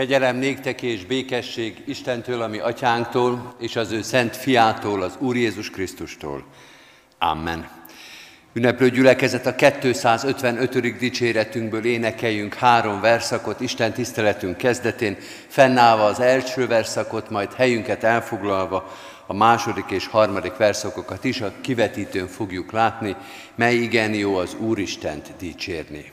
Kegyelem néktek és békesség Istentől, ami atyánktól, és az ő szent fiától, az Úr Jézus Krisztustól. Amen. Ünneplő gyülekezet a 255. dicséretünkből énekeljünk három verszakot Isten tiszteletünk kezdetén, fennállva az első verszakot, majd helyünket elfoglalva a második és harmadik verszakokat is a kivetítőn fogjuk látni, mely igen jó az Úristent dicsérni.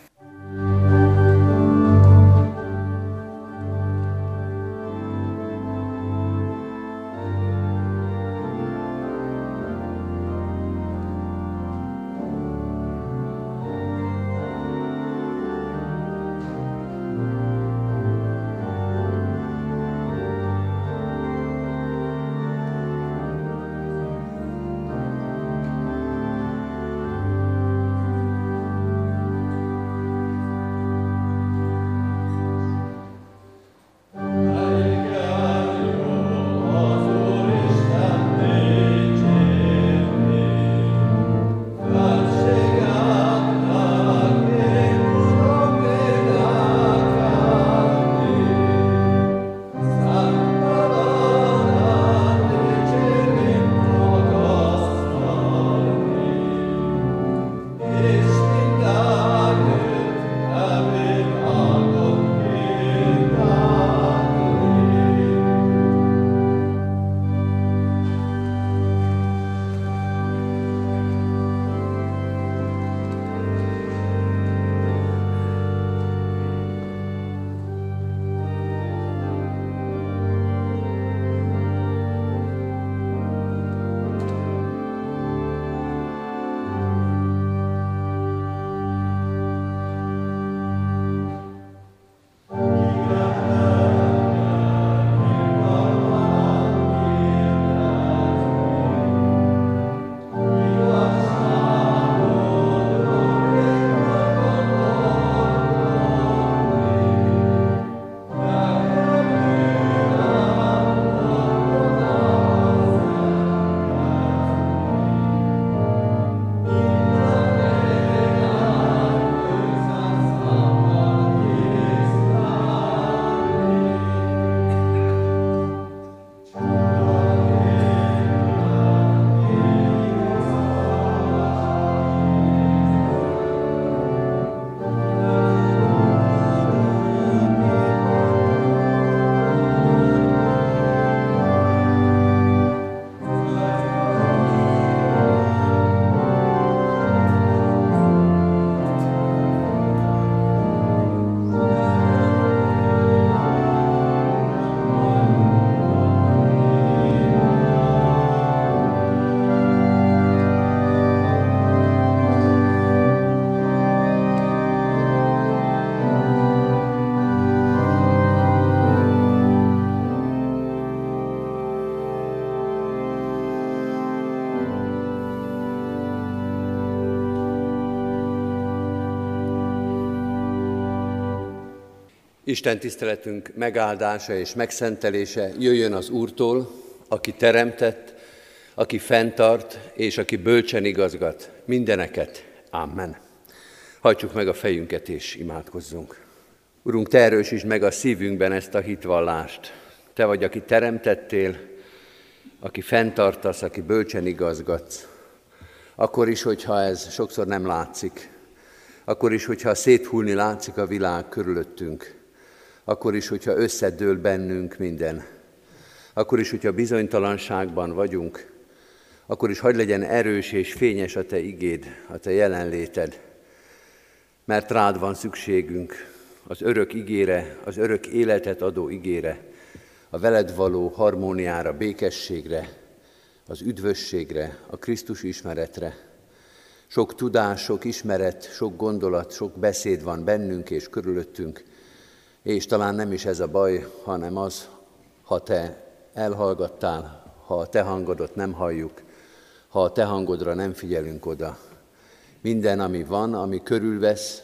Isten tiszteletünk megáldása és megszentelése jöjjön az Úrtól, aki teremtett, aki fenntart, és aki bölcsen igazgat mindeneket. Amen. Hajtsuk meg a fejünket és imádkozzunk. Urunk, Te erősítsd meg a szívünkben ezt a hitvallást. Te vagy, aki teremtettél, aki fenntartasz, aki bölcsen igazgatsz. Akkor is, hogyha ez sokszor nem látszik, akkor is, hogyha széthulni látszik a világ körülöttünk, akkor is, hogyha összedől bennünk minden, akkor is, hogyha bizonytalanságban vagyunk, akkor is hagyd legyen erős és fényes a Te igéd, a Te jelenléted, mert rád van szükségünk az örök igére, az örök életet adó igére, a veled való harmóniára, békességre, az üdvösségre, a Krisztus ismeretre. Sok tudás, sok ismeret, sok gondolat, sok beszéd van bennünk és körülöttünk, és talán nem is ez a baj, hanem az, ha te elhallgattál, ha a te hangodat nem halljuk, ha a te hangodra nem figyelünk oda. Minden, ami van, ami körülvesz,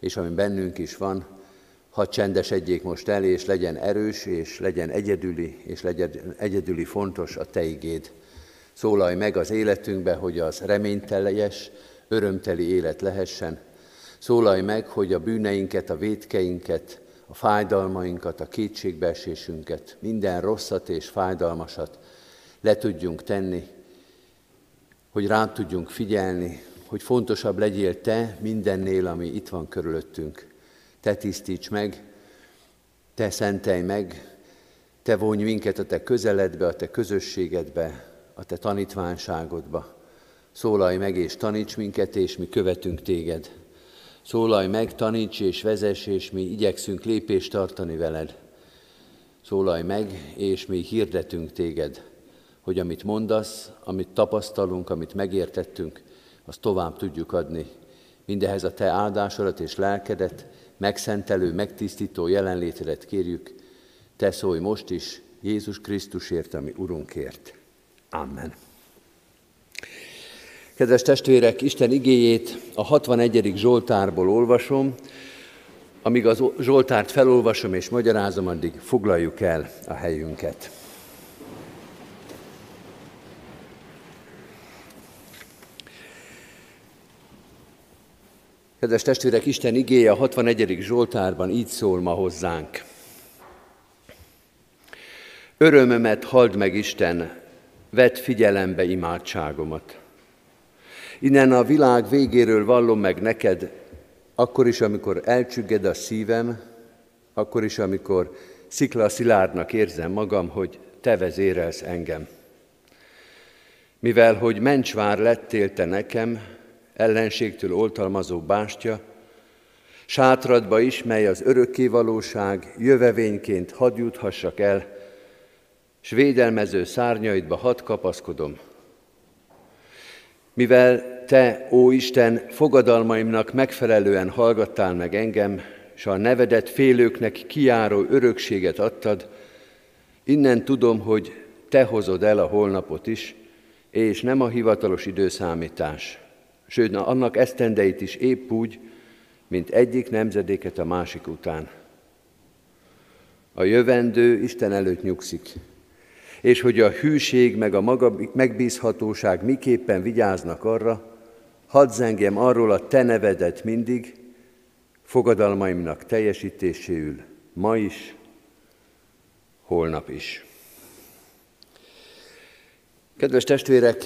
és ami bennünk is van, ha csendesedjék most el, és legyen erős, és legyen egyedüli, és legyen egyedüli fontos a Te igéd. Szólalj meg az életünkbe, hogy az reményteljes, örömteli élet lehessen. Szólalj meg, hogy a bűneinket, a vétkeinket, a fájdalmainkat, a kétségbeesésünket, minden rosszat és fájdalmasat le tudjunk tenni, hogy rá tudjunk figyelni, hogy fontosabb legyél Te mindennél, ami itt van körülöttünk. Te tisztíts meg, Te szentelj meg, Te vonj minket a Te közeledbe, a Te közösségedbe, a Te tanítványságodba. Szólalj meg és taníts minket, és mi követünk Téged. Szólalj meg, taníts és vezess, és mi igyekszünk lépést tartani veled. Szólalj meg, és mi hirdetünk Téged, hogy amit mondasz, amit tapasztalunk, amit megértettünk, azt tovább tudjuk adni. Mindehez a Te áldásodat és lelkedet, megszentelő, megtisztító jelenlétedet kérjük. Te szólj most is Jézus Krisztusért, ami Urunkért. Amen. Kedves testvérek, Isten igéjét a 61. Zsoltárból olvasom. Amíg az Zsoltárt felolvasom és magyarázom, addig foglaljuk el a helyünket. Kedves testvérek, Isten igéje a 61. Zsoltárban így szól ma hozzánk. Örömömet halld meg, Isten, vedd figyelembe imádságomat. Innen a világ végéről vallom meg neked, akkor is, amikor elcsügged a szívem, akkor is, amikor szikla szilárdnak érzem magam, hogy te vezérelsz engem. Mivel, hogy mencsvár lettél te nekem, ellenségtől oltalmazó bástya, sátradba is, mely az örökké valóság, jövevényként hadd juthassak el, s védelmező szárnyaidba hadd kapaszkodom, mivel Te, ó Isten, fogadalmaimnak megfelelően hallgattál meg engem, s a nevedet félőknek kiáró örökséget adtad, innen tudom, hogy Te hozod el a holnapot is, és nem a hivatalos időszámítás, sőt, annak esztendeit is épp úgy, mint egyik nemzedéket a másik után. A jövendő Isten előtt nyugszik, és hogy a hűség meg a maga megbízhatóság miképpen vigyáznak arra, hadd zengjem arról a te nevedet mindig, fogadalmaimnak teljesítéséül, ma is, holnap is. Kedves testvérek,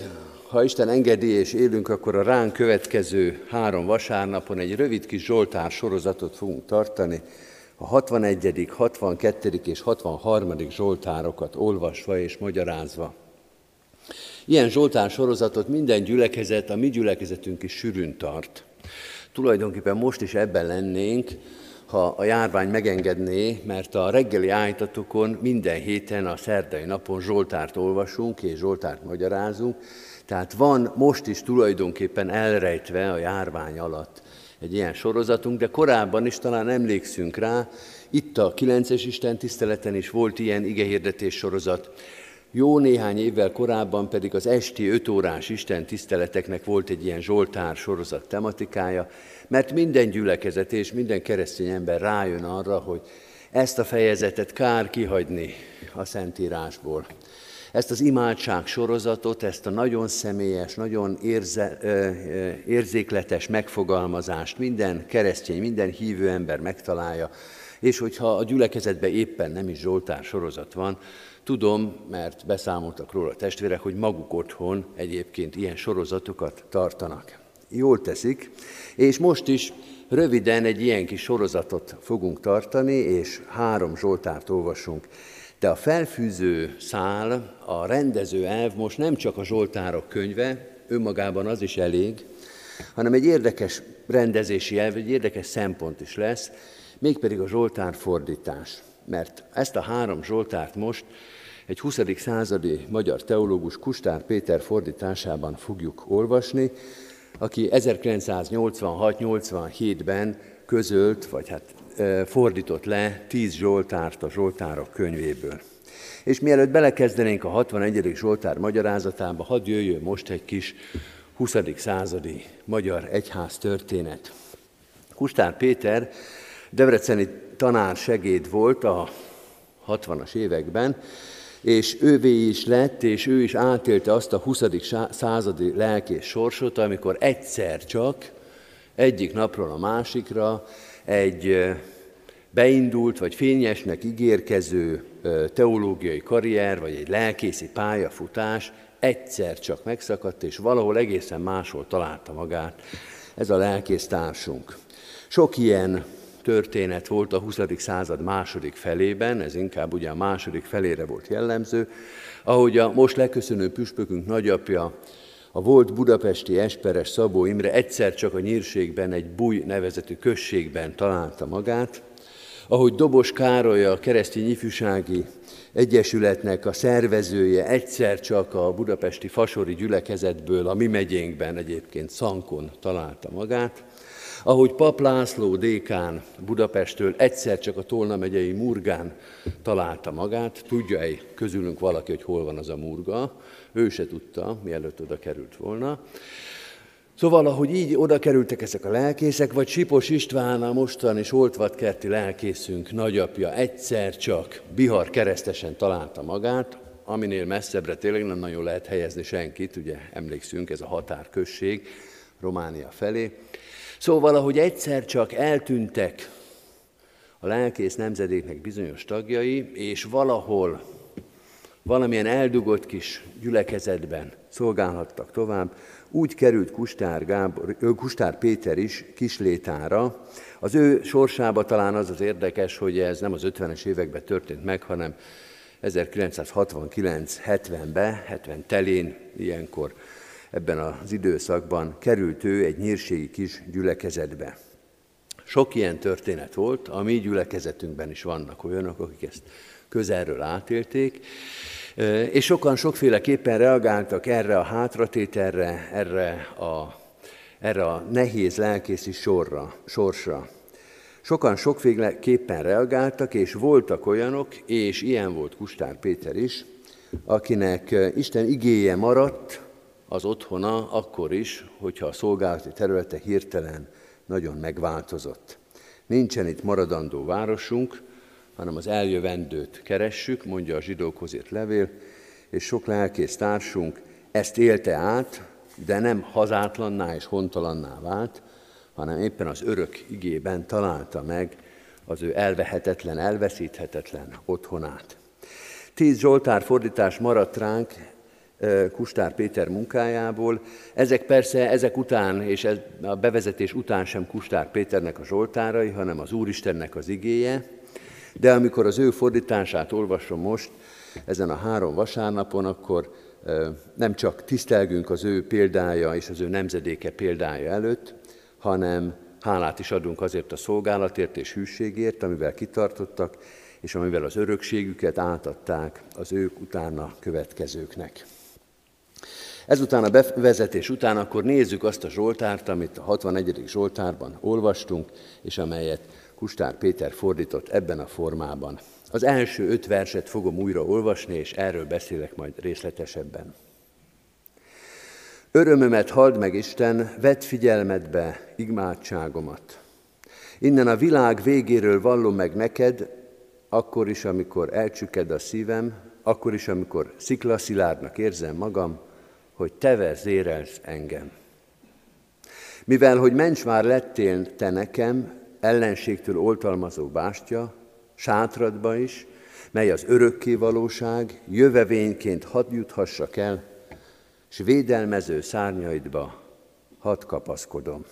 ha Isten engedi és élünk, akkor a ránk következő három vasárnapon egy rövid kis Zsoltár sorozatot fogunk tartani, a 61., 62. és 63. Zsoltárokat olvasva és magyarázva. Ilyen Zsoltár sorozatot minden gyülekezet, a mi gyülekezetünk is sűrűn tart. Tulajdonképpen most is ebben lennénk, ha a járvány megengedné, mert a reggeli állítatokon minden héten a szerdai napon Zsoltárt olvasunk és Zsoltárt magyarázunk, tehát van most is tulajdonképpen elrejtve a járvány alatt egy ilyen sorozatunk, de korábban is talán emlékszünk rá, itt a 9-es Isten tiszteleten is volt ilyen igehirdetés sorozat. Jó néhány évvel korábban pedig az esti 5 órás Isten tiszteleteknek volt egy ilyen Zsoltár sorozat tematikája, mert minden gyülekezet és minden keresztény ember rájön arra, hogy ezt a fejezetet kár kihagyni a Szentírásból. Ezt az imádság sorozatot, ezt a nagyon személyes, nagyon érze, érzékletes megfogalmazást minden keresztény, minden hívő ember megtalálja, és hogyha a gyülekezetben éppen nem is Zsoltár sorozat van, tudom, mert beszámoltak róla a testvérek, hogy maguk otthon egyébként ilyen sorozatokat tartanak. Jól teszik, és most is röviden egy ilyen kis sorozatot fogunk tartani, és három Zsoltárt olvasunk. De a felfűző szál, a rendező elv most nem csak a Zsoltárok könyve, önmagában az is elég, hanem egy érdekes rendezési elv, egy érdekes szempont is lesz, mégpedig a Zsoltár fordítás. Mert ezt a három Zsoltárt most egy 20. századi magyar teológus Kustár Péter fordításában fogjuk olvasni, aki 1986-87-ben közölt, vagy hát fordított le tíz Zsoltárt a Zsoltárok könyvéből. És mielőtt belekezdenénk a 61. Zsoltár magyarázatába, hadd jöjjön most egy kis 20. századi magyar egyház történet. Kustár Péter debreceni tanár segéd volt a 60-as években, és ővé is lett, és ő is átélte azt a 20. századi lelkés sorsot, amikor egyszer csak, egyik napról a másikra egy beindult vagy fényesnek ígérkező teológiai karrier, vagy egy lelkészi pályafutás egyszer csak megszakadt, és valahol egészen máshol találta magát ez a lelkész társunk. Sok ilyen történet volt a 20. század második felében, ez inkább ugye a második felére volt jellemző, ahogy a most leköszönő püspökünk nagyapja, a volt budapesti esperes Szabó Imre egyszer csak a nyírségben, egy Búj nevezetű községben találta magát, ahogy Dobos Károly, a keresztény ifjúsági egyesületnek a szervezője egyszer csak a budapesti fasori gyülekezetből, a mi megyénkben egyébként Szankon találta magát, ahogy Pap László dékán Budapestől egyszer csak a Tolna megyei Murgán találta magát, tudja-e közülünk valaki, hogy hol van az a Murga, ő se tudta, mielőtt oda került volna. Szóval, ahogy így oda kerültek ezek a lelkészek, vagy Sipos István, a mostani Soltvatkerti lelkészünk nagyapja egyszer csak Bihar keresztesen találta magát, aminél messzebbre tényleg nem nagyon lehet helyezni senkit, ugye emlékszünk, ez a határközség Románia felé. Szóval, ahogy egyszer csak eltűntek a lelkész nemzedéknek bizonyos tagjai, és valahol valamilyen eldugott kis gyülekezetben szolgálhattak tovább, úgy került Kustár, Gábor, Kustár Péter is kislétára. Az ő sorsába talán az az érdekes, hogy ez nem az 50-es években történt meg, hanem 1969-70-ben, 70 telén, ilyenkor ebben az időszakban került ő egy nyírségi kis gyülekezetbe. Sok ilyen történet volt, a mi gyülekezetünkben is vannak olyanok, akik ezt közelről átélték, és sokan sokféleképpen reagáltak erre a hátratételre, erre a, erre a nehéz lelkészi sorra, sorsra. Sokan sokféleképpen reagáltak, és voltak olyanok, és ilyen volt Kustár Péter is, akinek Isten igéje maradt az otthona akkor is, hogyha a szolgálati területe hirtelen nagyon megváltozott. Nincsen itt maradandó városunk, hanem az eljövendőt keressük, mondja a zsidókhoz írt levél, és sok lelkész társunk ezt élte át, de nem hazátlanná és hontalanná vált, hanem éppen az örök igében találta meg az ő elvehetetlen, elveszíthetetlen otthonát. Tíz Zsoltár fordítás maradt ránk Kustár Péter munkájából. Ezek persze ezek után, és ez a bevezetés után sem Kustár Péternek a Zsoltárai, hanem az Úristennek az igéje, de amikor az ő fordítását olvasom most, ezen a három vasárnapon, akkor nem csak tisztelgünk az ő példája és az ő nemzedéke példája előtt, hanem hálát is adunk azért a szolgálatért és hűségért, amivel kitartottak, és amivel az örökségüket átadták az ők utána következőknek. Ezután a bevezetés után akkor nézzük azt a Zsoltárt, amit a 61. Zsoltárban olvastunk, és amelyet Kustár Péter fordított ebben a formában. Az első öt verset fogom újra olvasni, és erről beszélek majd részletesebben. Örömömet halld meg, Isten, vedd figyelmedbe igmátságomat. Innen a világ végéről vallom meg neked, akkor is, amikor elcsüked a szívem, akkor is, amikor sziklaszilárdnak érzem magam, hogy te vezérelsz engem. Mivel, hogy mencsvár lettél te nekem, ellenségtől oltalmazó bástya, sátradba is, mely az örökké valóság, jövevényként hadd juthassak el, s védelmező szárnyaidba hadd kapaszkodom.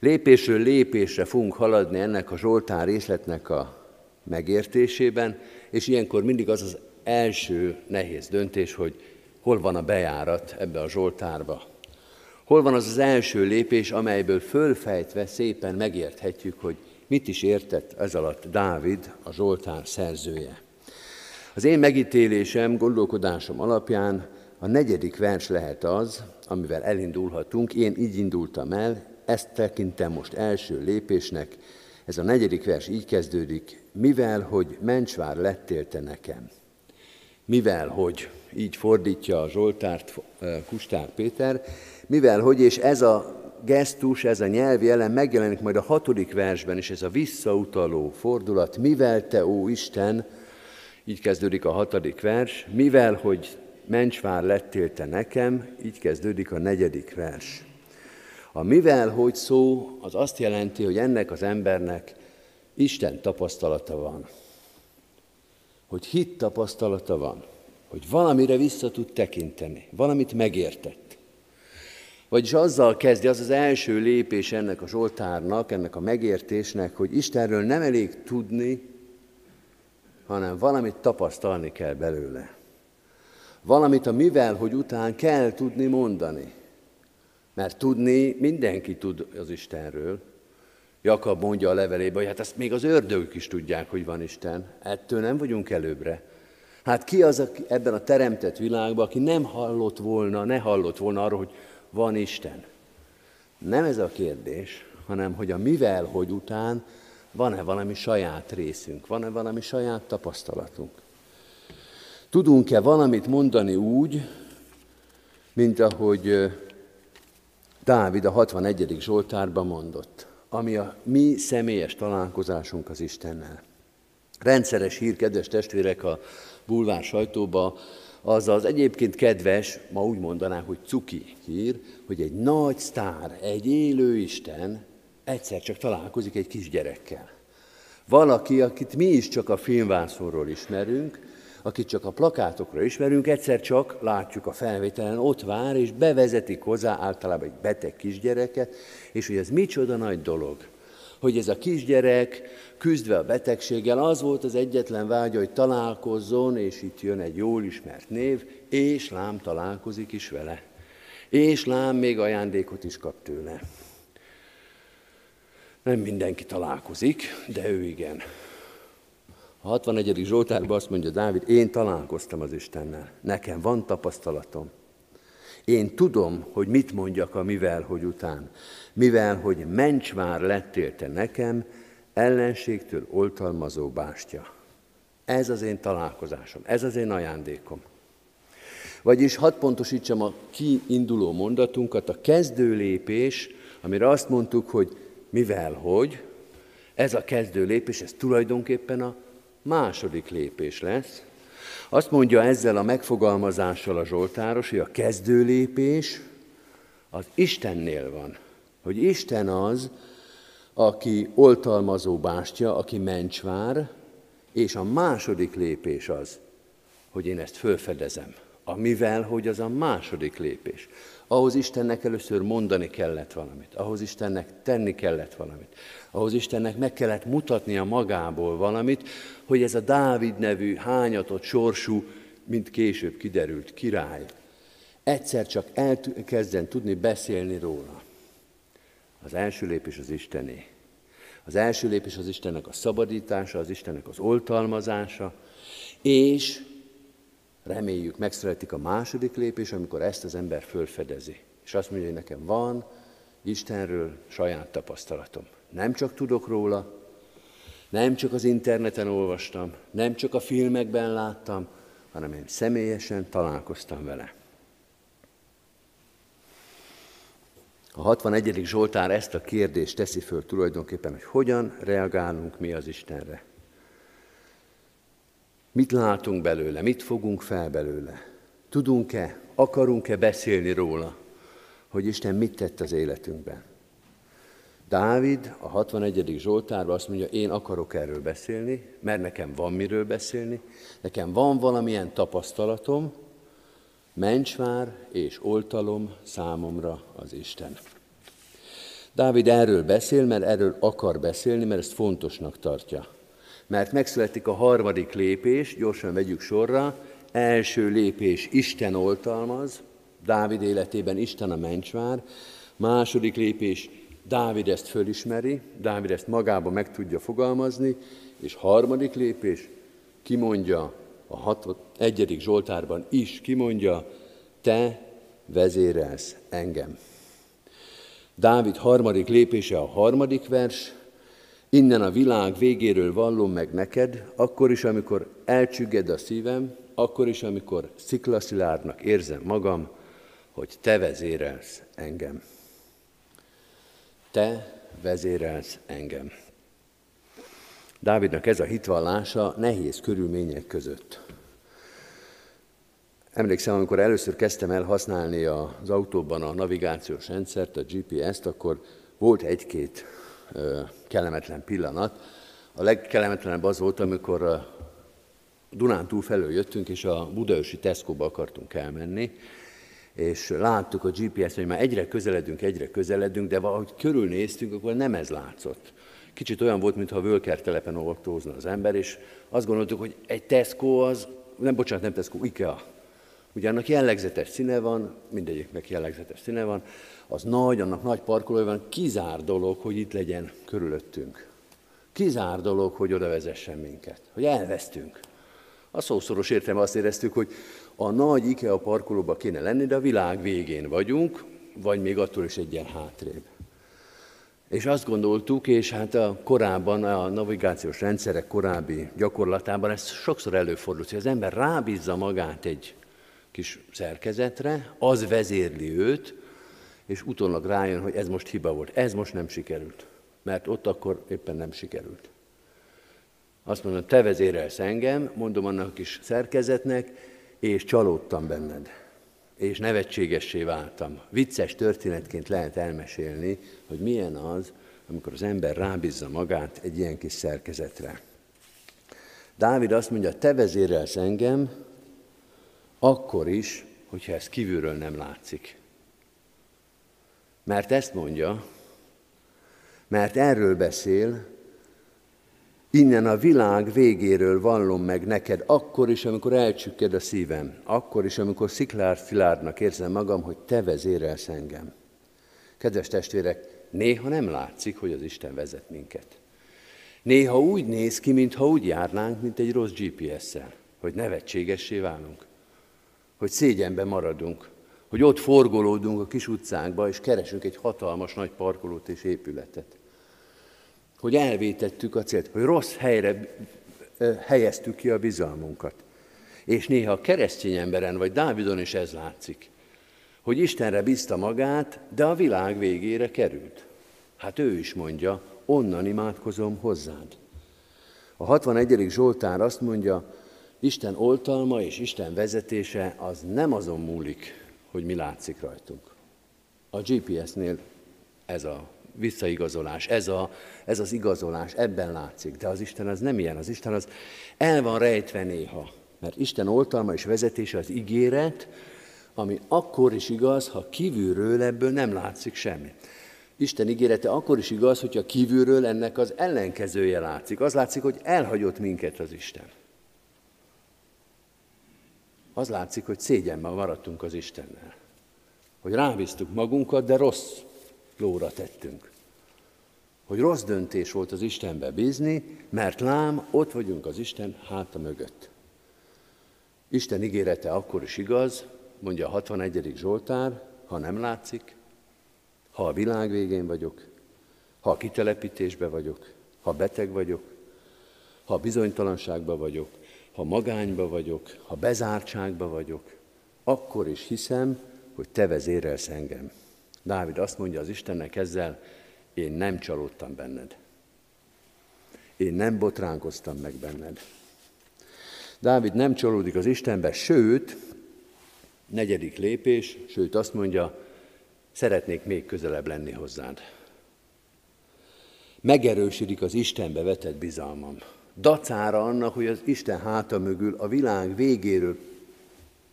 Lépésről lépésre fogunk haladni ennek a Zsoltár részletnek a megértésében, és ilyenkor mindig az az első nehéz döntés, hogy hol van a bejárat ebbe a Zsoltárba. Hol van az az első lépés, amelyből fölfejtve szépen megérthetjük, hogy mit is értett ez alatt Dávid, a Zsoltár szerzője. Az én megítélésem, gondolkodásom alapján a negyedik vers lehet az, amivel elindulhatunk. Én így indultam el, ezt tekintem most első lépésnek. Ez a negyedik vers így kezdődik, mivel, hogy mencsvár lettél te nekem. Mivel, hogy így fordítja a Zsoltárt Kustár Péter, mivel hogy, és ez a gesztus, ez a nyelvi jelen megjelenik majd a hatodik versben is, ez a visszautaló fordulat, mivel te, ó Isten, így kezdődik a hatodik vers, mivel, hogy mencsvár lettél te nekem, így kezdődik a negyedik vers. A mivel, hogy szó, az azt jelenti, hogy ennek az embernek Isten tapasztalata van, hogy hit tapasztalata van, hogy valamire vissza tud tekinteni, valamit megértett. Vagyis azzal kezdi, az az első lépés ennek a Zsoltárnak, ennek a megértésnek, hogy Istenről nem elég tudni, hanem valamit tapasztalni kell belőle. Valamit a mivel, hogy után kell tudni mondani. Mert tudni mindenki tud az Istenről. Jakab mondja a levelében, hogy hát ezt még az ördögök is tudják, hogy van Isten. Ettől nem vagyunk előbbre. Hát ki az aki ebben a teremtett világban, aki nem hallott volna, ne hallott volna arról, hogy van Isten? Nem ez a kérdés, hanem hogy a mivel, hogy után van-e valami saját részünk, van-e valami saját tapasztalatunk. Tudunk-e valamit mondani úgy, mint ahogy Dávid a 61. Zsoltárban mondott, ami a mi személyes találkozásunk az Istennel. Rendszeres hír, kedves testvérek, a bulvár sajtóba, az az egyébként kedves, ma úgy mondanánk, hogy cuki hír, hogy egy nagy sztár, egy élő Isten egyszer csak találkozik egy kisgyerekkel. Valaki, akit mi is csak a filmvászonról ismerünk, akit csak a plakátokra ismerünk, egyszer csak látjuk a felvételen, ott vár, és bevezetik hozzá általában egy beteg kisgyereket, és hogy ez micsoda nagy dolog, hogy ez a kisgyerek küzdve a betegséggel, az volt az egyetlen vágya, hogy találkozzon, és itt jön egy jól ismert név, és lám találkozik is vele. És lám még ajándékot is kap tőle. Nem mindenki találkozik, de ő igen. A 61. Zsoltárban azt mondja Dávid, én találkoztam az Istennel, nekem van tapasztalatom. Én tudom, hogy mit mondjak a mivel, hogy után. Mivel, hogy mencsvár lettél te nekem, ellenségtől oltalmazó bástya. Ez az én találkozásom, ez az én ajándékom. Vagyis hadd pontosítsam a kiinduló mondatunkat, a kezdő lépés, amire azt mondtuk, hogy mivel hogy, ez a kezdő lépés, ez tulajdonképpen a második lépés lesz. Azt mondja ezzel a megfogalmazással a Zsoltáros, hogy a kezdő lépés az Istennél van. Hogy Isten az, aki oltalmazó bástya, aki mencsvár, és a második lépés az, hogy én ezt fölfedezem. Amivel, hogy az a második lépés. Ahhoz Istennek először mondani kellett valamit, ahhoz Istennek tenni kellett valamit, ahhoz Istennek meg kellett mutatnia magából valamit, hogy ez a Dávid nevű hányatott sorsú, mint később kiderült király, egyszer csak elkezden tudni beszélni róla. Az első lépés az Istené. Az első lépés az Istennek a szabadítása, az Istennek az oltalmazása, és reméljük megszületik a második lépés, amikor ezt az ember fölfedezi. És azt mondja, hogy nekem van Istenről saját tapasztalatom. Nem csak tudok róla, nem csak az interneten olvastam, nem csak a filmekben láttam, hanem én személyesen találkoztam vele. A 61. Zsoltár ezt a kérdést teszi föl tulajdonképpen, hogy hogyan reagálunk mi az Istenre. Mit látunk belőle, mit fogunk fel belőle? Tudunk-e, akarunk-e beszélni róla, hogy Isten mit tett az életünkben? Dávid a 61. Zsoltárban azt mondja, én akarok erről beszélni, mert nekem van miről beszélni, nekem van valamilyen tapasztalatom, mencsvár és oltalom számomra az Isten. Dávid erről beszél, mert erről akar beszélni, mert ezt fontosnak tartja. Mert megszületik a harmadik lépés, gyorsan vegyük sorra, első lépés Isten oltalmaz, Dávid életében Isten a mencsvár, második lépés Dávid ezt fölismeri, Dávid ezt magába meg tudja fogalmazni, és harmadik lépés, kimondja a egyedik Zsoltárban is, kimondja, te vezérelsz engem. Dávid harmadik lépése a harmadik vers, innen a világ végéről vallom meg neked, akkor is, amikor elcsügged a szívem, akkor is, amikor sziklaszilárdnak érzem magam, hogy te vezérelsz engem. Te vezérelsz engem. Dávidnak ez a hitvallása nehéz körülmények között. Emlékszem, amikor először kezdtem el használni az autóban a navigációs rendszert, a GPS-t, akkor volt egy-két kellemetlen pillanat, A legkellemetlenebb az volt, amikor a Dunán túl felől jöttünk, és a budaörsi Tesco-ba akartunk elmenni, és láttuk a GPS-t, hogy már egyre közeledünk, egyre közeledünk, de valahogy körülnéztünk, akkor nem ez látszott. Kicsit olyan volt, mintha a Völker telepen olvaktózna az ember, és azt gondoltuk, hogy egy Tesco az, nem bocsánat, nem Tesco, IKEA. Ugye annak jellegzetes színe van, mindegyiknek jellegzetes színe van, az nagy, annak nagy parkolója van, kizár dolog, hogy itt legyen körülöttünk. Kizár dolog, hogy oda vezessen minket, hogy elvesztünk. A szószoros értelme azt éreztük, hogy a nagy IKEA parkolóba kéne lenni, de a világ végén vagyunk, vagy még attól is egy ilyen hátrébb. És azt gondoltuk, és hát a korábban, a navigációs rendszerek korábbi gyakorlatában ez sokszor előfordult, hogy az ember rábízza magát egy kis szerkezetre, az vezérli őt, és utólag rájön, hogy ez most hiba volt, ez most nem sikerült, mert ott akkor éppen nem sikerült. Azt mondom, te vezérelsz engem, mondom annak a kis szerkezetnek, és csalódtam benned, és nevetségessé váltam. Vicces történetként lehet elmesélni, hogy milyen az, amikor az ember rábízza magát egy ilyen kis szerkezetre. Dávid azt mondja, te vezérelsz engem, akkor is, hogyha ez kívülről nem látszik. Mert ezt mondja, mert erről beszél, Innen a világ végéről vallom meg neked, akkor is, amikor elcsükked a szívem, akkor is, amikor sziklár szilárdnak érzem magam, hogy te vezérelsz engem. Kedves testvérek, néha nem látszik, hogy az Isten vezet minket. Néha úgy néz ki, mintha úgy járnánk, mint egy rossz GPS-szel, hogy nevetségessé válunk, hogy szégyenbe maradunk, hogy ott forgolódunk a kis utcánkba, és keresünk egy hatalmas nagy parkolót és épületet hogy elvétettük a célt, hogy rossz helyre helyeztük ki a bizalmunkat. És néha a keresztény emberen, vagy Dávidon is ez látszik, hogy Istenre bízta magát, de a világ végére került. Hát ő is mondja, onnan imádkozom hozzád. A 61. Zsoltár azt mondja, Isten oltalma és Isten vezetése az nem azon múlik, hogy mi látszik rajtunk. A GPS-nél ez a visszaigazolás, ez, a, ez az igazolás, ebben látszik. De az Isten az nem ilyen, az Isten az el van rejtve néha. Mert Isten oltalma és vezetése az ígéret, ami akkor is igaz, ha kívülről ebből nem látszik semmi. Isten ígérete akkor is igaz, hogyha kívülről ennek az ellenkezője látszik. Az látszik, hogy elhagyott minket az Isten. Az látszik, hogy szégyenben maradtunk az Istennel. Hogy rábíztuk magunkat, de rossz lóra tettünk. Hogy rossz döntés volt az Istenbe bízni, mert lám, ott vagyunk az Isten háta mögött. Isten ígérete akkor is igaz, mondja a 61. Zsoltár, ha nem látszik, ha a világ végén vagyok, ha a kitelepítésbe vagyok, ha beteg vagyok, ha bizonytalanságban vagyok, ha magányba vagyok, ha bezártságba vagyok, akkor is hiszem, hogy te vezérelsz engem. Dávid azt mondja az Istennek ezzel, én nem csalódtam benned. Én nem botránkoztam meg benned. Dávid nem csalódik az Istenbe, sőt, negyedik lépés, sőt azt mondja, szeretnék még közelebb lenni hozzád. Megerősödik az Istenbe vetett bizalmam. Dacára annak, hogy az Isten háta mögül a világ végéről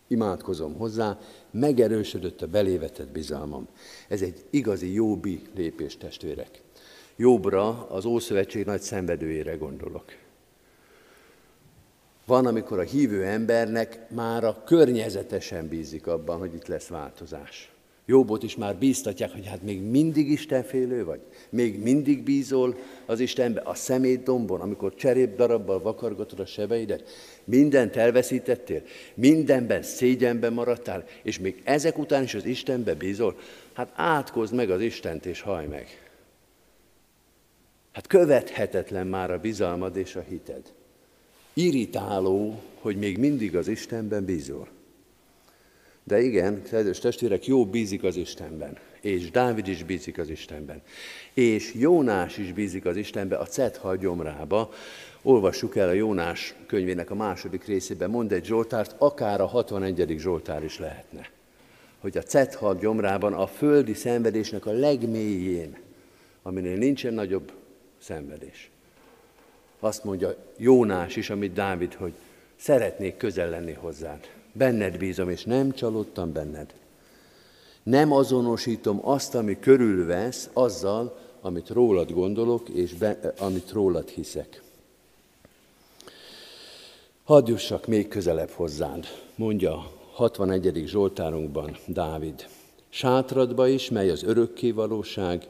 imádkozom hozzá, megerősödött a belévetett bizalmam. Ez egy igazi jóbi lépés, testvérek. Jobbra az Ószövetség nagy szenvedőjére gondolok. Van, amikor a hívő embernek már a környezetesen bízik abban, hogy itt lesz változás. Jobbot is már bíztatják, hogy hát még mindig Istenfélő vagy, még mindig bízol az Istenbe, a szemét dombon, amikor cserép darabbal vakargatod a sebeidet, mindent elveszítettél, mindenben szégyenben maradtál, és még ezek után is az Istenbe bízol, hát átkozd meg az Istent és haj meg. Hát követhetetlen már a bizalmad és a hited. Irritáló, hogy még mindig az Istenben bízol. De igen, kedves testvérek, jó bízik az Istenben, és Dávid is bízik az Istenben, és Jónás is bízik az Istenben a Cethal gyomrába. Olvassuk el a Jónás könyvének a második részében, mond egy Zsoltárt, akár a 61. Zsoltár is lehetne. Hogy a Cethal gyomrában, a földi szenvedésnek a legmélyén, aminél nincsen nagyobb szenvedés. azt mondja Jónás is, amit Dávid, hogy szeretnék közel lenni hozzád. Benned bízom, és nem csalódtam benned. Nem azonosítom azt, ami körülvesz, azzal, amit rólad gondolok, és be, amit rólad hiszek. Hadd jussak még közelebb hozzád, mondja 61. Zsoltárunkban Dávid. Sátradba is, mely az örökké valóság,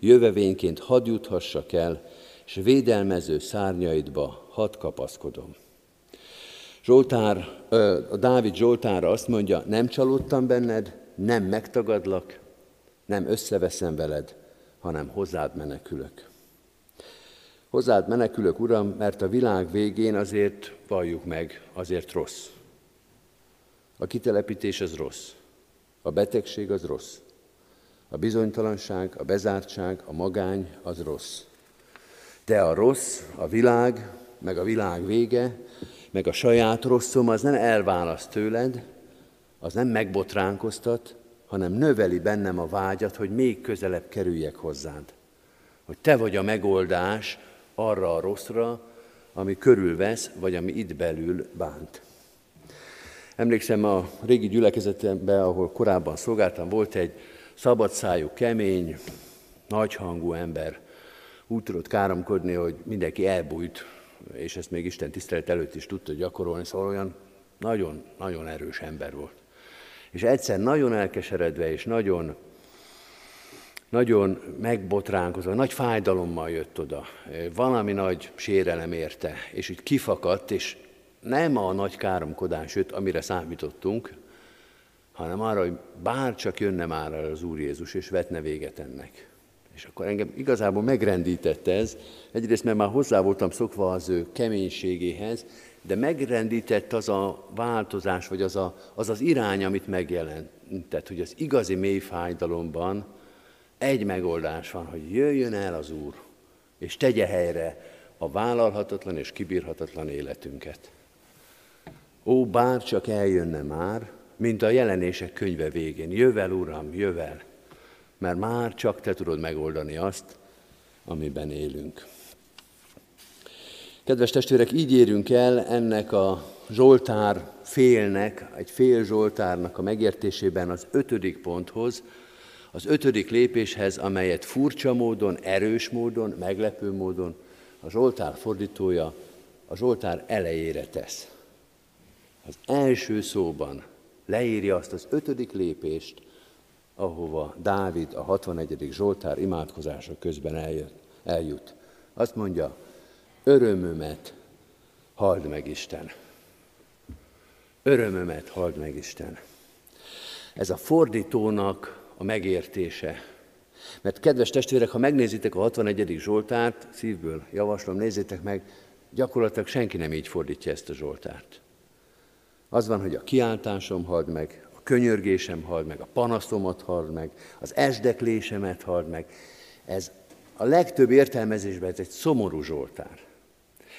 jövevényként hadd juthassak el, és védelmező szárnyaidba hadd kapaszkodom. Zsoltár, a Dávid Zsoltára azt mondja, nem csalódtam benned, nem megtagadlak, nem összeveszem veled, hanem hozzád menekülök. Hozzád menekülök, Uram, mert a világ végén azért valljuk meg, azért rossz. A kitelepítés az rossz. A betegség az rossz. A bizonytalanság, a bezártság, a magány az rossz. De a rossz, a világ, meg a világ vége, meg a saját rosszom az nem elválaszt tőled, az nem megbotránkoztat, hanem növeli bennem a vágyat, hogy még közelebb kerüljek hozzád. Hogy te vagy a megoldás arra a rosszra, ami körülvesz, vagy ami itt belül bánt. Emlékszem a régi gyülekezetemben, ahol korábban szolgáltam, volt egy szabadszájú, kemény, nagyhangú ember. Úgy tudott káromkodni, hogy mindenki elbújt, és ezt még Isten tisztelet előtt is tudta gyakorolni, szóval olyan nagyon-nagyon erős ember volt. És egyszer nagyon elkeseredve és nagyon, nagyon megbotránkozva, nagy fájdalommal jött oda. Valami nagy sérelem érte, és így kifakadt, és nem a nagy káromkodás jött, amire számítottunk, hanem arra, hogy bár csak jönne már az Úr Jézus, és vetne véget ennek. És akkor engem igazából megrendítette ez, egyrészt mert már hozzá voltam szokva az ő keménységéhez, de megrendített az a változás, vagy az a, az, az irány, amit megjelentett, hogy az igazi mély fájdalomban egy megoldás van, hogy jöjjön el az Úr, és tegye helyre a vállalhatatlan és kibírhatatlan életünket. Ó, bár csak eljönne már, mint a jelenések könyve végén. Jövel, Uram, jövel, mert már csak Te tudod megoldani azt, amiben élünk. Kedves testvérek, így érünk el ennek a Zsoltár félnek, egy fél Zsoltárnak a megértésében az ötödik ponthoz, az ötödik lépéshez, amelyet furcsa módon, erős módon, meglepő módon a Zsoltár fordítója a Zsoltár elejére tesz. Az első szóban leírja azt az ötödik lépést, ahova Dávid a 61. Zsoltár imádkozása közben eljut. eljut. Azt mondja, örömömet halld meg Isten. Örömömet halld meg Isten. Ez a fordítónak a megértése. Mert kedves testvérek, ha megnézitek a 61. Zsoltárt, szívből javaslom, nézzétek meg, gyakorlatilag senki nem így fordítja ezt a Zsoltárt. Az van, hogy a kiáltásom halld meg, könyörgésem halld meg, a panaszomat halld meg, az esdeklésemet halld meg. Ez a legtöbb értelmezésben ez egy szomorú Zsoltár.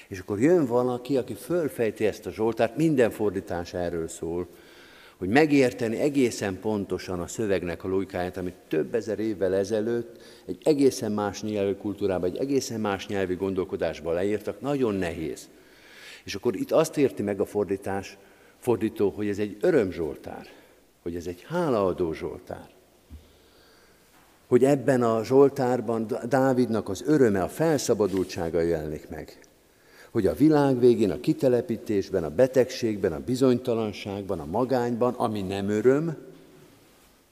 És akkor jön valaki, aki fölfejti ezt a Zsoltárt, minden fordítás erről szól, hogy megérteni egészen pontosan a szövegnek a logikáját, amit több ezer évvel ezelőtt egy egészen más nyelvi kultúrában, egy egészen más nyelvi gondolkodásban leírtak, nagyon nehéz. És akkor itt azt érti meg a fordítás, fordító, hogy ez egy örömzsoltár, hogy ez egy hálaadó zsoltár. Hogy ebben a zsoltárban Dávidnak az öröme, a felszabadultsága jelenik meg. Hogy a világ végén, a kitelepítésben, a betegségben, a bizonytalanságban, a magányban, ami nem öröm,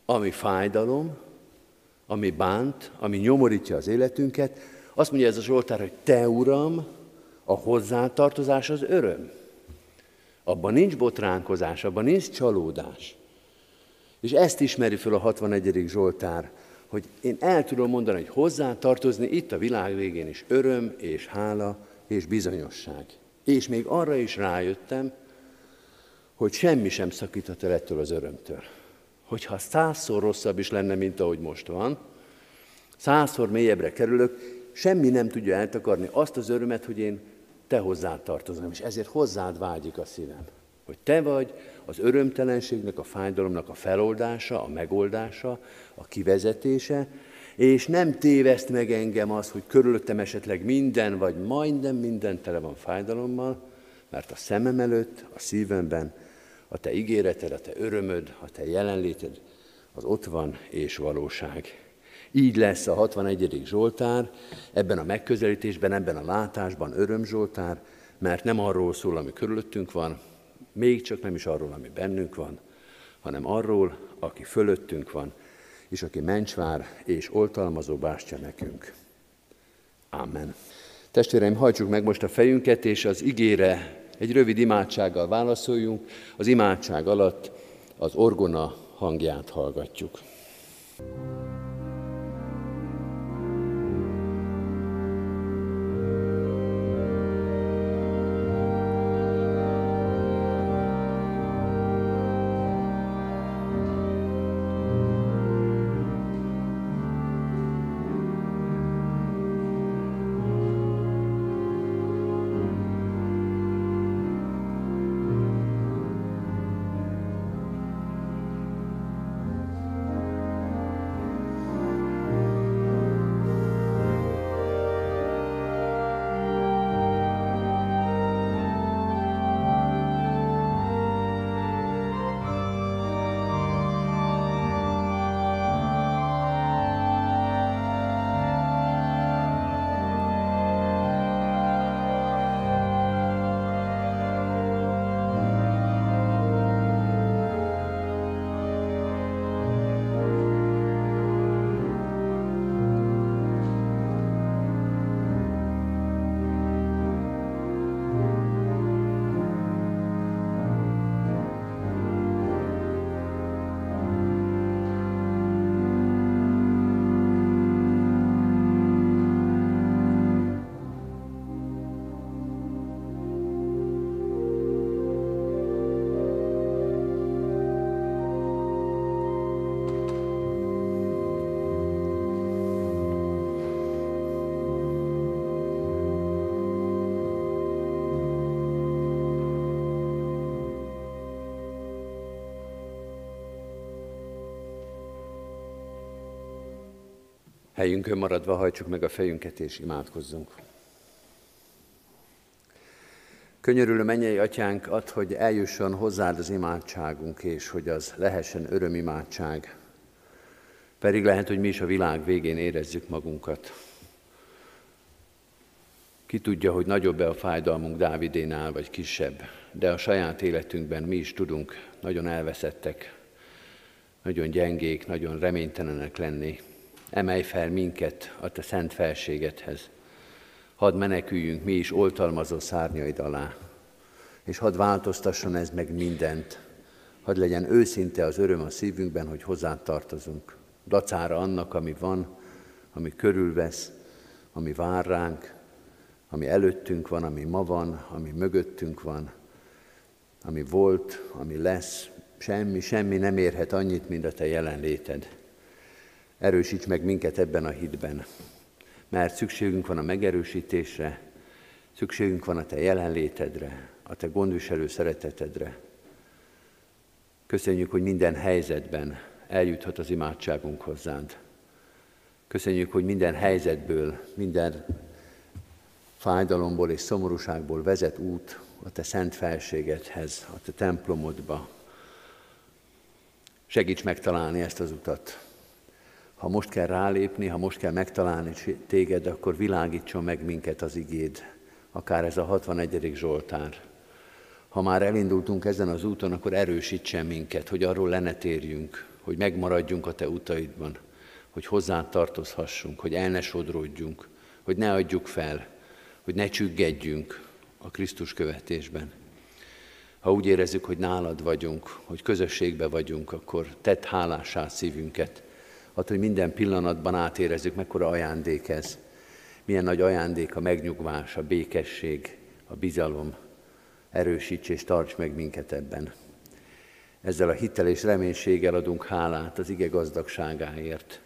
ami fájdalom, ami bánt, ami nyomorítja az életünket, azt mondja ez a Zsoltár, hogy Te, Uram, a hozzátartozás az öröm. Abban nincs botránkozás, abban nincs csalódás. És ezt ismeri föl a 61. Zsoltár, hogy én el tudom mondani, hogy hozzá tartozni itt a világ végén is öröm és hála és bizonyosság. És még arra is rájöttem, hogy semmi sem szakíthat el ettől az örömtől. Hogyha százszor rosszabb is lenne, mint ahogy most van, százszor mélyebbre kerülök, semmi nem tudja eltakarni azt az örömet, hogy én te hozzád tartozom, és ezért hozzád vágyik a szívem. Hogy te vagy az örömtelenségnek, a fájdalomnak a feloldása, a megoldása, a kivezetése, és nem téveszt meg engem az, hogy körülöttem esetleg minden, vagy majdnem minden tele van fájdalommal, mert a szemem előtt, a szívemben a te ígéreted, a te örömöd, a te jelenléted, az ott van és valóság. Így lesz a 61. Zsoltár, ebben a megközelítésben, ebben a látásban öröm Zsoltár, mert nem arról szól, ami körülöttünk van, még csak nem is arról, ami bennünk van, hanem arról, aki fölöttünk van, és aki mencsvár és oltalmazó bástya nekünk. Amen. Testvéreim, hajtsuk meg most a fejünket, és az igére egy rövid imádsággal válaszoljunk. Az imádság alatt az orgona hangját hallgatjuk. Helyünkön maradva hajtsuk meg a fejünket és imádkozzunk. Könyörülő mennyei atyánk, ad, hogy eljusson hozzád az imádságunk, és hogy az lehessen örömimádság. Pedig lehet, hogy mi is a világ végén érezzük magunkat. Ki tudja, hogy nagyobb-e a fájdalmunk Dávidénál, vagy kisebb, de a saját életünkben mi is tudunk nagyon elveszettek, nagyon gyengék, nagyon reménytelenek lenni, emelj fel minket a te szent felségedhez. Hadd meneküljünk mi is oltalmazó szárnyaid alá, és hadd változtasson ez meg mindent. Hadd legyen őszinte az öröm a szívünkben, hogy hozzád tartozunk. Dacára annak, ami van, ami körülvesz, ami vár ránk, ami előttünk van, ami ma van, ami mögöttünk van, ami volt, ami lesz. Semmi, semmi nem érhet annyit, mint a te jelenléted. Erősíts meg minket ebben a hitben, mert szükségünk van a megerősítésre, szükségünk van a Te jelenlétedre, a Te gondviselő szeretetedre. Köszönjük, hogy minden helyzetben eljuthat az imádságunk hozzád. Köszönjük, hogy minden helyzetből, minden fájdalomból és szomorúságból vezet út a Te szent felségedhez, a Te templomodba. Segíts megtalálni ezt az utat, ha most kell rálépni, ha most kell megtalálni téged, akkor világítson meg minket az igéd, akár ez a 61. Zsoltár. Ha már elindultunk ezen az úton, akkor erősítsen minket, hogy arról lenetérjünk, hogy megmaradjunk a te utaidban, hogy hozzá tartozhassunk, hogy el ne sodródjunk, hogy ne adjuk fel, hogy ne csüggedjünk a Krisztus követésben. Ha úgy érezzük, hogy nálad vagyunk, hogy közösségbe vagyunk, akkor tedd hálásá szívünket, attól, hogy minden pillanatban átérezzük, mekkora ajándék ez. Milyen nagy ajándék a megnyugvás, a békesség, a bizalom. Erősíts és tarts meg minket ebben. Ezzel a hittel és reménységgel adunk hálát az ige gazdagságáért,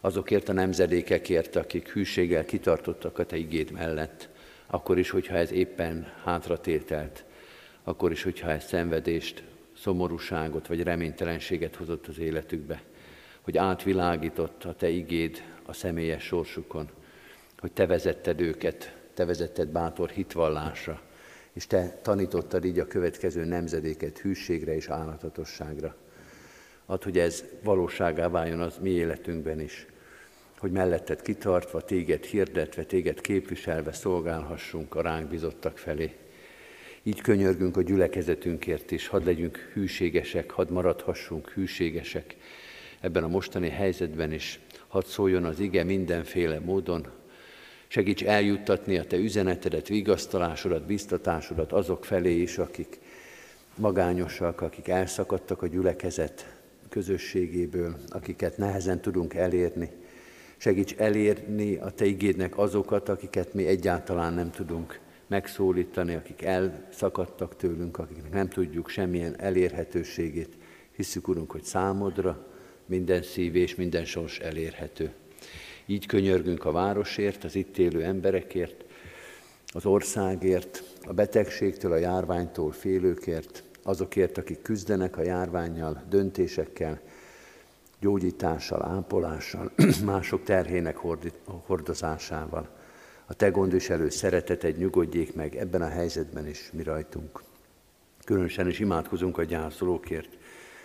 azokért a nemzedékekért, akik hűséggel kitartottak a Te igéd mellett, akkor is, hogyha ez éppen hátratételt, akkor is, hogyha ez szenvedést, szomorúságot vagy reménytelenséget hozott az életükbe hogy átvilágított a Te igéd a személyes sorsukon, hogy te vezetted őket, te vezetted bátor hitvallásra, és te tanítottad így a következő nemzedéket hűségre és állatatosságra. Ad, hogy ez valóságá váljon az mi életünkben is, hogy melletted kitartva, téged hirdetve, téged képviselve szolgálhassunk a ránk bizottak felé. Így könyörgünk a gyülekezetünkért is, hadd legyünk hűségesek, hadd maradhassunk hűségesek ebben a mostani helyzetben is, hadd szóljon az ige mindenféle módon, segíts eljuttatni a te üzenetedet, vigasztalásodat, biztatásodat azok felé is, akik magányosak, akik elszakadtak a gyülekezet közösségéből, akiket nehezen tudunk elérni. Segíts elérni a Te igédnek azokat, akiket mi egyáltalán nem tudunk megszólítani, akik elszakadtak tőlünk, akiknek nem tudjuk semmilyen elérhetőségét. Hiszük, Urunk, hogy számodra minden szív és minden sors elérhető. Így könyörgünk a városért, az itt élő emberekért, az országért, a betegségtől, a járványtól félőkért, azokért, akik küzdenek a járványjal, döntésekkel, gyógyítással, ápolással, mások terhének hordozásával. A Te gondviselő szereteted nyugodjék meg ebben a helyzetben is mi rajtunk. Különösen is imádkozunk a gyászolókért,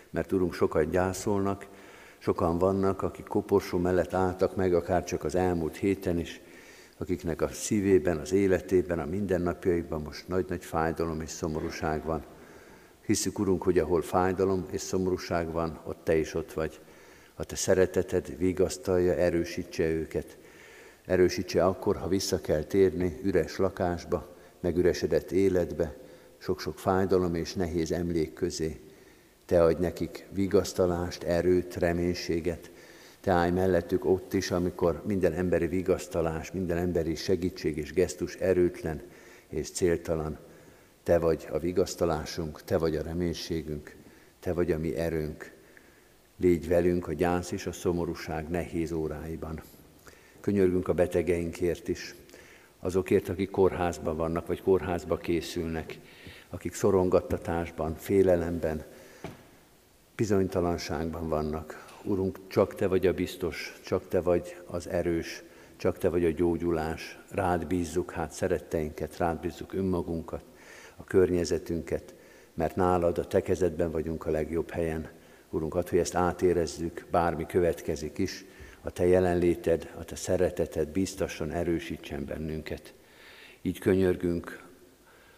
mert tudunk sokat gyászolnak, sokan vannak, akik koporsó mellett álltak meg, akár csak az elmúlt héten is, akiknek a szívében, az életében, a mindennapjaikban most nagy-nagy fájdalom és szomorúság van. Hiszük, Urunk, hogy ahol fájdalom és szomorúság van, ott Te is ott vagy. A Te szereteted vigasztalja, erősítse őket. Erősítse akkor, ha vissza kell térni üres lakásba, megüresedett életbe, sok-sok fájdalom és nehéz emlék közé. Te adj nekik vigasztalást, erőt, reménységet. Te állj mellettük ott is, amikor minden emberi vigasztalás, minden emberi segítség és gesztus erőtlen és céltalan. Te vagy a vigasztalásunk, Te vagy a reménységünk, Te vagy a mi erőnk. Légy velünk a gyász és a szomorúság nehéz óráiban. Könyörgünk a betegeinkért is, azokért, akik kórházban vannak, vagy kórházba készülnek, akik szorongattatásban, félelemben, bizonytalanságban vannak. Urunk, csak Te vagy a biztos, csak Te vagy az erős, csak Te vagy a gyógyulás. Rád bízzuk hát szeretteinket, rád bízzuk önmagunkat, a környezetünket, mert nálad a Te kezedben vagyunk a legjobb helyen. Urunk, add, hogy ezt átérezzük, bármi következik is, a Te jelenléted, a Te szereteted biztosan erősítsen bennünket. Így könyörgünk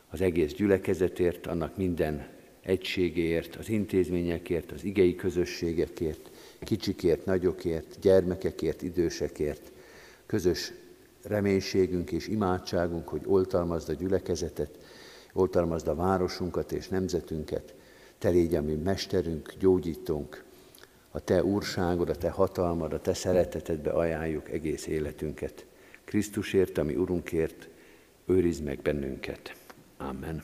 az egész gyülekezetért, annak minden egységéért, az intézményekért, az igei közösségekért, kicsikért, nagyokért, gyermekekért, idősekért. Közös reménységünk és imádságunk, hogy oltalmazd a gyülekezetet, oltalmazd a városunkat és nemzetünket, te légy a mi mesterünk, gyógyítónk, a te úrságod, a te hatalmad, a te szeretetedbe ajánljuk egész életünket. Krisztusért, ami Urunkért, őrizd meg bennünket. Amen.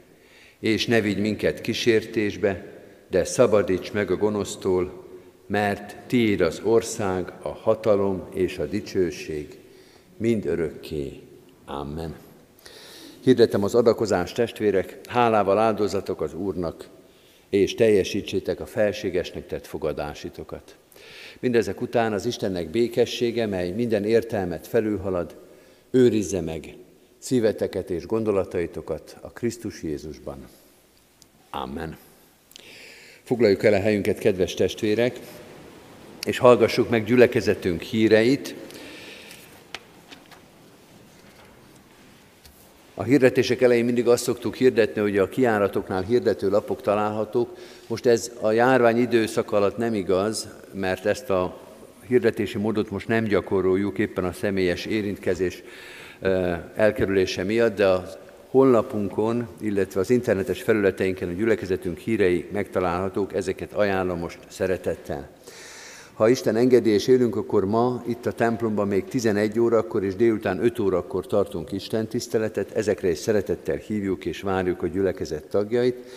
és ne vigy minket kísértésbe, de szabadíts meg a gonosztól, mert tiéd az ország, a hatalom és a dicsőség mind örökké. Amen. Hirdetem az adakozás testvérek, hálával áldozatok az Úrnak, és teljesítsétek a felségesnek tett fogadásitokat. Mindezek után az Istennek békessége, mely minden értelmet felülhalad, őrizze meg szíveteket és gondolataitokat a Krisztus Jézusban. Amen. Foglaljuk el a helyünket, kedves testvérek, és hallgassuk meg gyülekezetünk híreit. A hirdetések elején mindig azt szoktuk hirdetni, hogy a kiáratoknál hirdető lapok találhatók. Most ez a járvány időszak alatt nem igaz, mert ezt a hirdetési módot most nem gyakoroljuk éppen a személyes érintkezés elkerülése miatt, de az honlapunkon, illetve az internetes felületeinken a gyülekezetünk hírei megtalálhatók, ezeket ajánlom most szeretettel. Ha Isten engedi és élünk, akkor ma itt a templomban még 11 órakor és délután 5 órakor tartunk Isten tiszteletet. Ezekre is szeretettel hívjuk és várjuk a gyülekezet tagjait.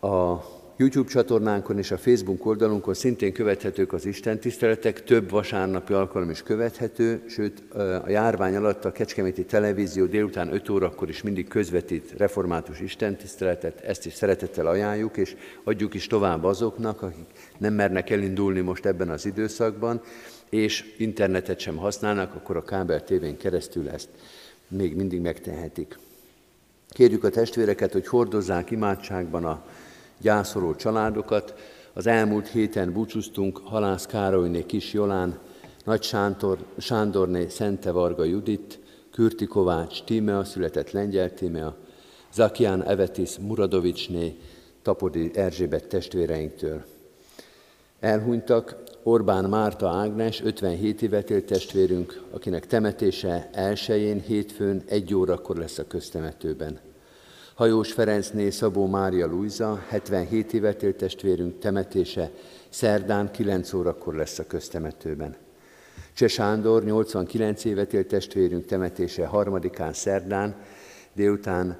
A YouTube csatornánkon és a Facebook oldalunkon szintén követhetők az Isten tiszteletek, több vasárnapi alkalom is követhető, sőt a járvány alatt a Kecskeméti Televízió délután 5 órakor is mindig közvetít református Isten tiszteletet, ezt is szeretettel ajánljuk, és adjuk is tovább azoknak, akik nem mernek elindulni most ebben az időszakban, és internetet sem használnak, akkor a kábel tévén keresztül ezt még mindig megtehetik. Kérjük a testvéreket, hogy hordozzák imádságban a gyászoló családokat. Az elmúlt héten búcsúztunk Halász Károlyné Kis Jolán, Nagy Sántor, Sándorné Szente Varga Judit, Kürti Kovács Tímea, született Lengyel Tímea, Zakián Evetis Muradovicsné, Tapodi Erzsébet testvéreinktől. Elhunytak Orbán Márta Ágnes, 57 évet élt testvérünk, akinek temetése elsőjén, hétfőn, egy órakor lesz a köztemetőben. Hajós Ferencné Szabó Mária Luisa, 77 évet élt testvérünk temetése szerdán 9 órakor lesz a köztemetőben. Cseh Sándor, 89 évet élt testvérünk temetése harmadikán szerdán, délután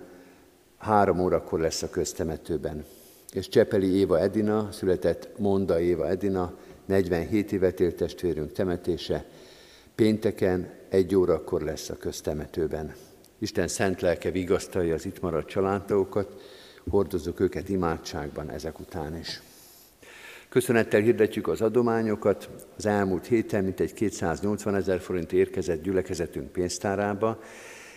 3 órakor lesz a köztemetőben. És Csepeli Éva Edina, született Monda Éva Edina, 47 évet élt testvérünk temetése, pénteken egy órakor lesz a köztemetőben. Isten szent lelke vigasztalja az itt maradt családtagokat, hordozzuk őket imádságban ezek után is. Köszönettel hirdetjük az adományokat. Az elmúlt héten mintegy 280 ezer forint érkezett gyülekezetünk pénztárába.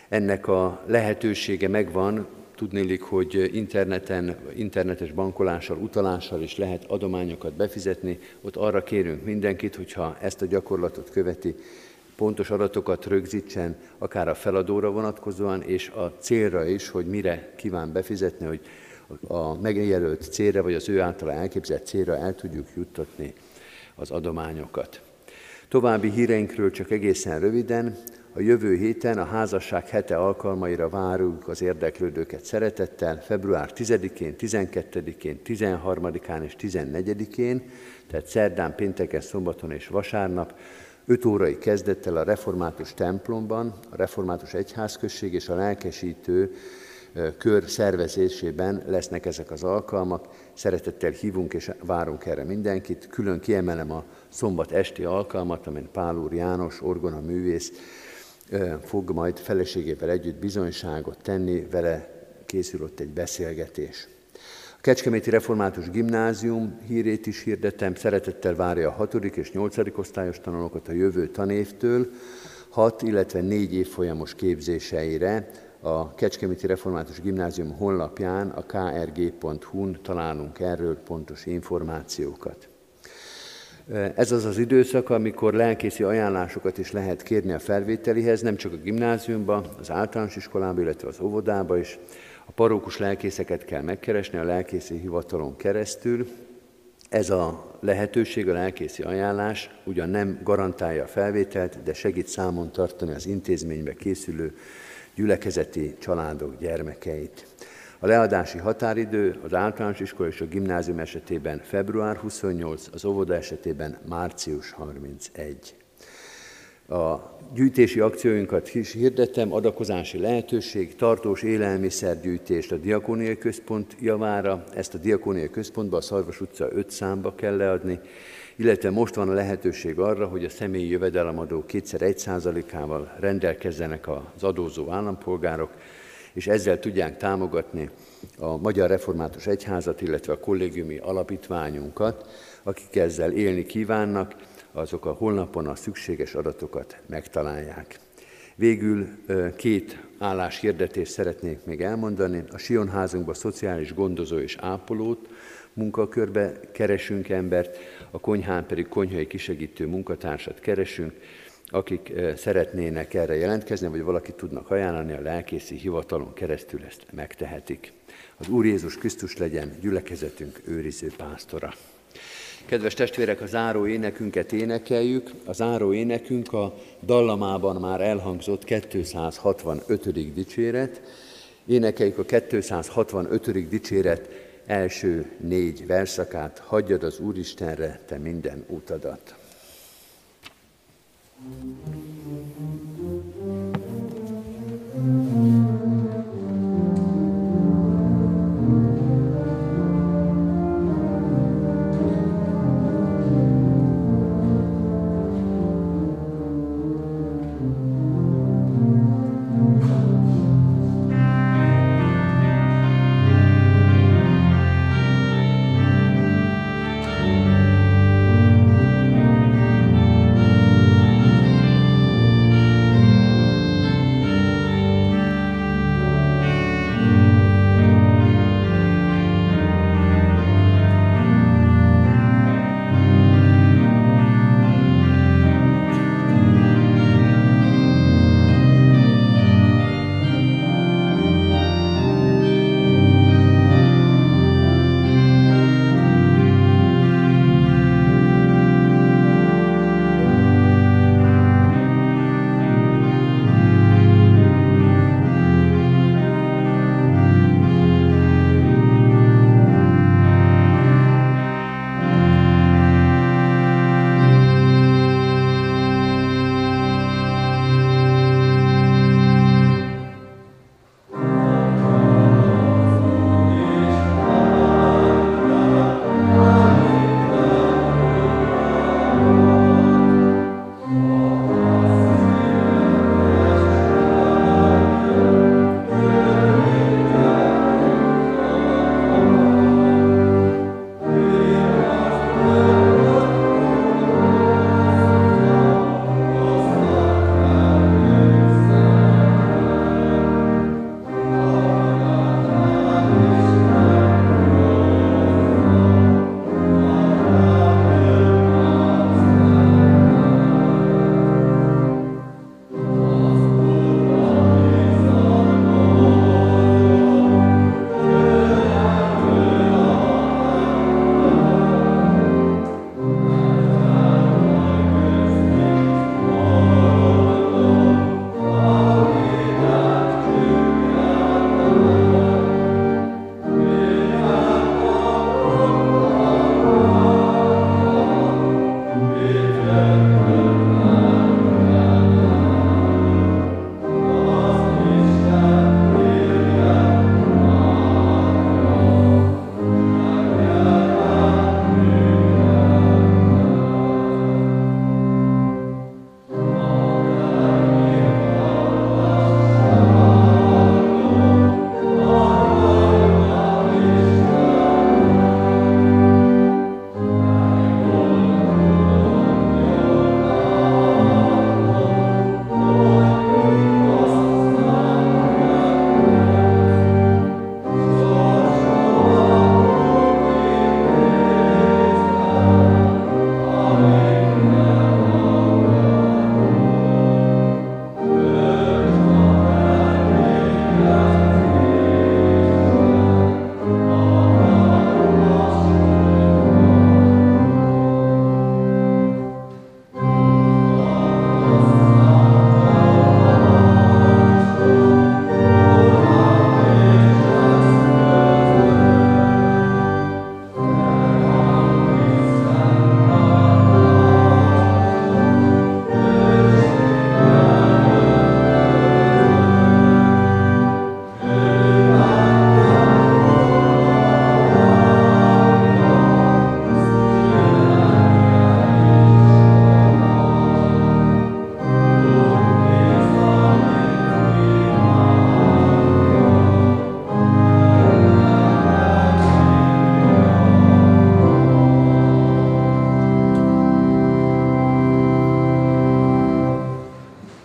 Ennek a lehetősége megvan, tudnélik, hogy interneten, internetes bankolással, utalással is lehet adományokat befizetni. Ott arra kérünk mindenkit, hogyha ezt a gyakorlatot követi, pontos adatokat rögzítsen, akár a feladóra vonatkozóan, és a célra is, hogy mire kíván befizetni, hogy a megjelölt célra, vagy az ő általa elképzelt célra el tudjuk juttatni az adományokat. További híreinkről csak egészen röviden. A jövő héten a házasság hete alkalmaira várunk az érdeklődőket szeretettel, február 10-én, 12-én, 13-án és 14-én, tehát szerdán, pénteken, szombaton és vasárnap 5 órai kezdettel a református templomban, a református egyházközség és a lelkesítő kör szervezésében lesznek ezek az alkalmak. Szeretettel hívunk és várunk erre mindenkit. Külön kiemelem a szombat esti alkalmat, amin Pál úr János, orgona művész fog majd feleségével együtt bizonyságot tenni, vele készül ott egy beszélgetés. A Kecskeméti Református Gimnázium hírét is hirdetem, szeretettel várja a 6. és 8. osztályos tanulókat a jövő tanévtől, 6, illetve 4 évfolyamos képzéseire a Kecskeméti Református Gimnázium honlapján, a krg.hu-n találunk erről pontos információkat. Ez az az időszak, amikor lelkészi ajánlásokat is lehet kérni a felvételihez, nem csak a gimnáziumba, az általános iskolába, illetve az óvodába is, a parókus lelkészeket kell megkeresni a lelkészi hivatalon keresztül. Ez a lehetőség, a lelkészi ajánlás ugyan nem garantálja a felvételt, de segít számon tartani az intézménybe készülő gyülekezeti családok gyermekeit. A leadási határidő az általános iskola és a gimnázium esetében február 28, az óvoda esetében március 31. A gyűjtési akcióinkat is hirdettem, adakozási lehetőség, tartós élelmiszergyűjtést a Diakóniai Központ javára. Ezt a Diakóniai Központba a Szarvas utca 5 számba kell leadni, illetve most van a lehetőség arra, hogy a személyi jövedelemadó kétszer egy százalékával rendelkezzenek az adózó állampolgárok, és ezzel tudják támogatni a Magyar Református Egyházat, illetve a kollégiumi alapítványunkat, akik ezzel élni kívánnak, azok a honlapon a szükséges adatokat megtalálják. Végül két álláshirdetést szeretnék még elmondani. A Sionházunkban szociális gondozó és ápolót munkakörbe keresünk embert, a konyhán pedig konyhai kisegítő munkatársat keresünk, akik szeretnének erre jelentkezni, vagy valakit tudnak ajánlani, a lelkészi hivatalon keresztül ezt megtehetik. Az Úr Jézus Krisztus legyen gyülekezetünk őriző pásztora. Kedves testvérek, a záró énekünket énekeljük. A záró énekünk a dallamában már elhangzott 265. dicséret. Énekeljük a 265. dicséret első négy verszakát, hagyjad az Úristenre te minden utadat.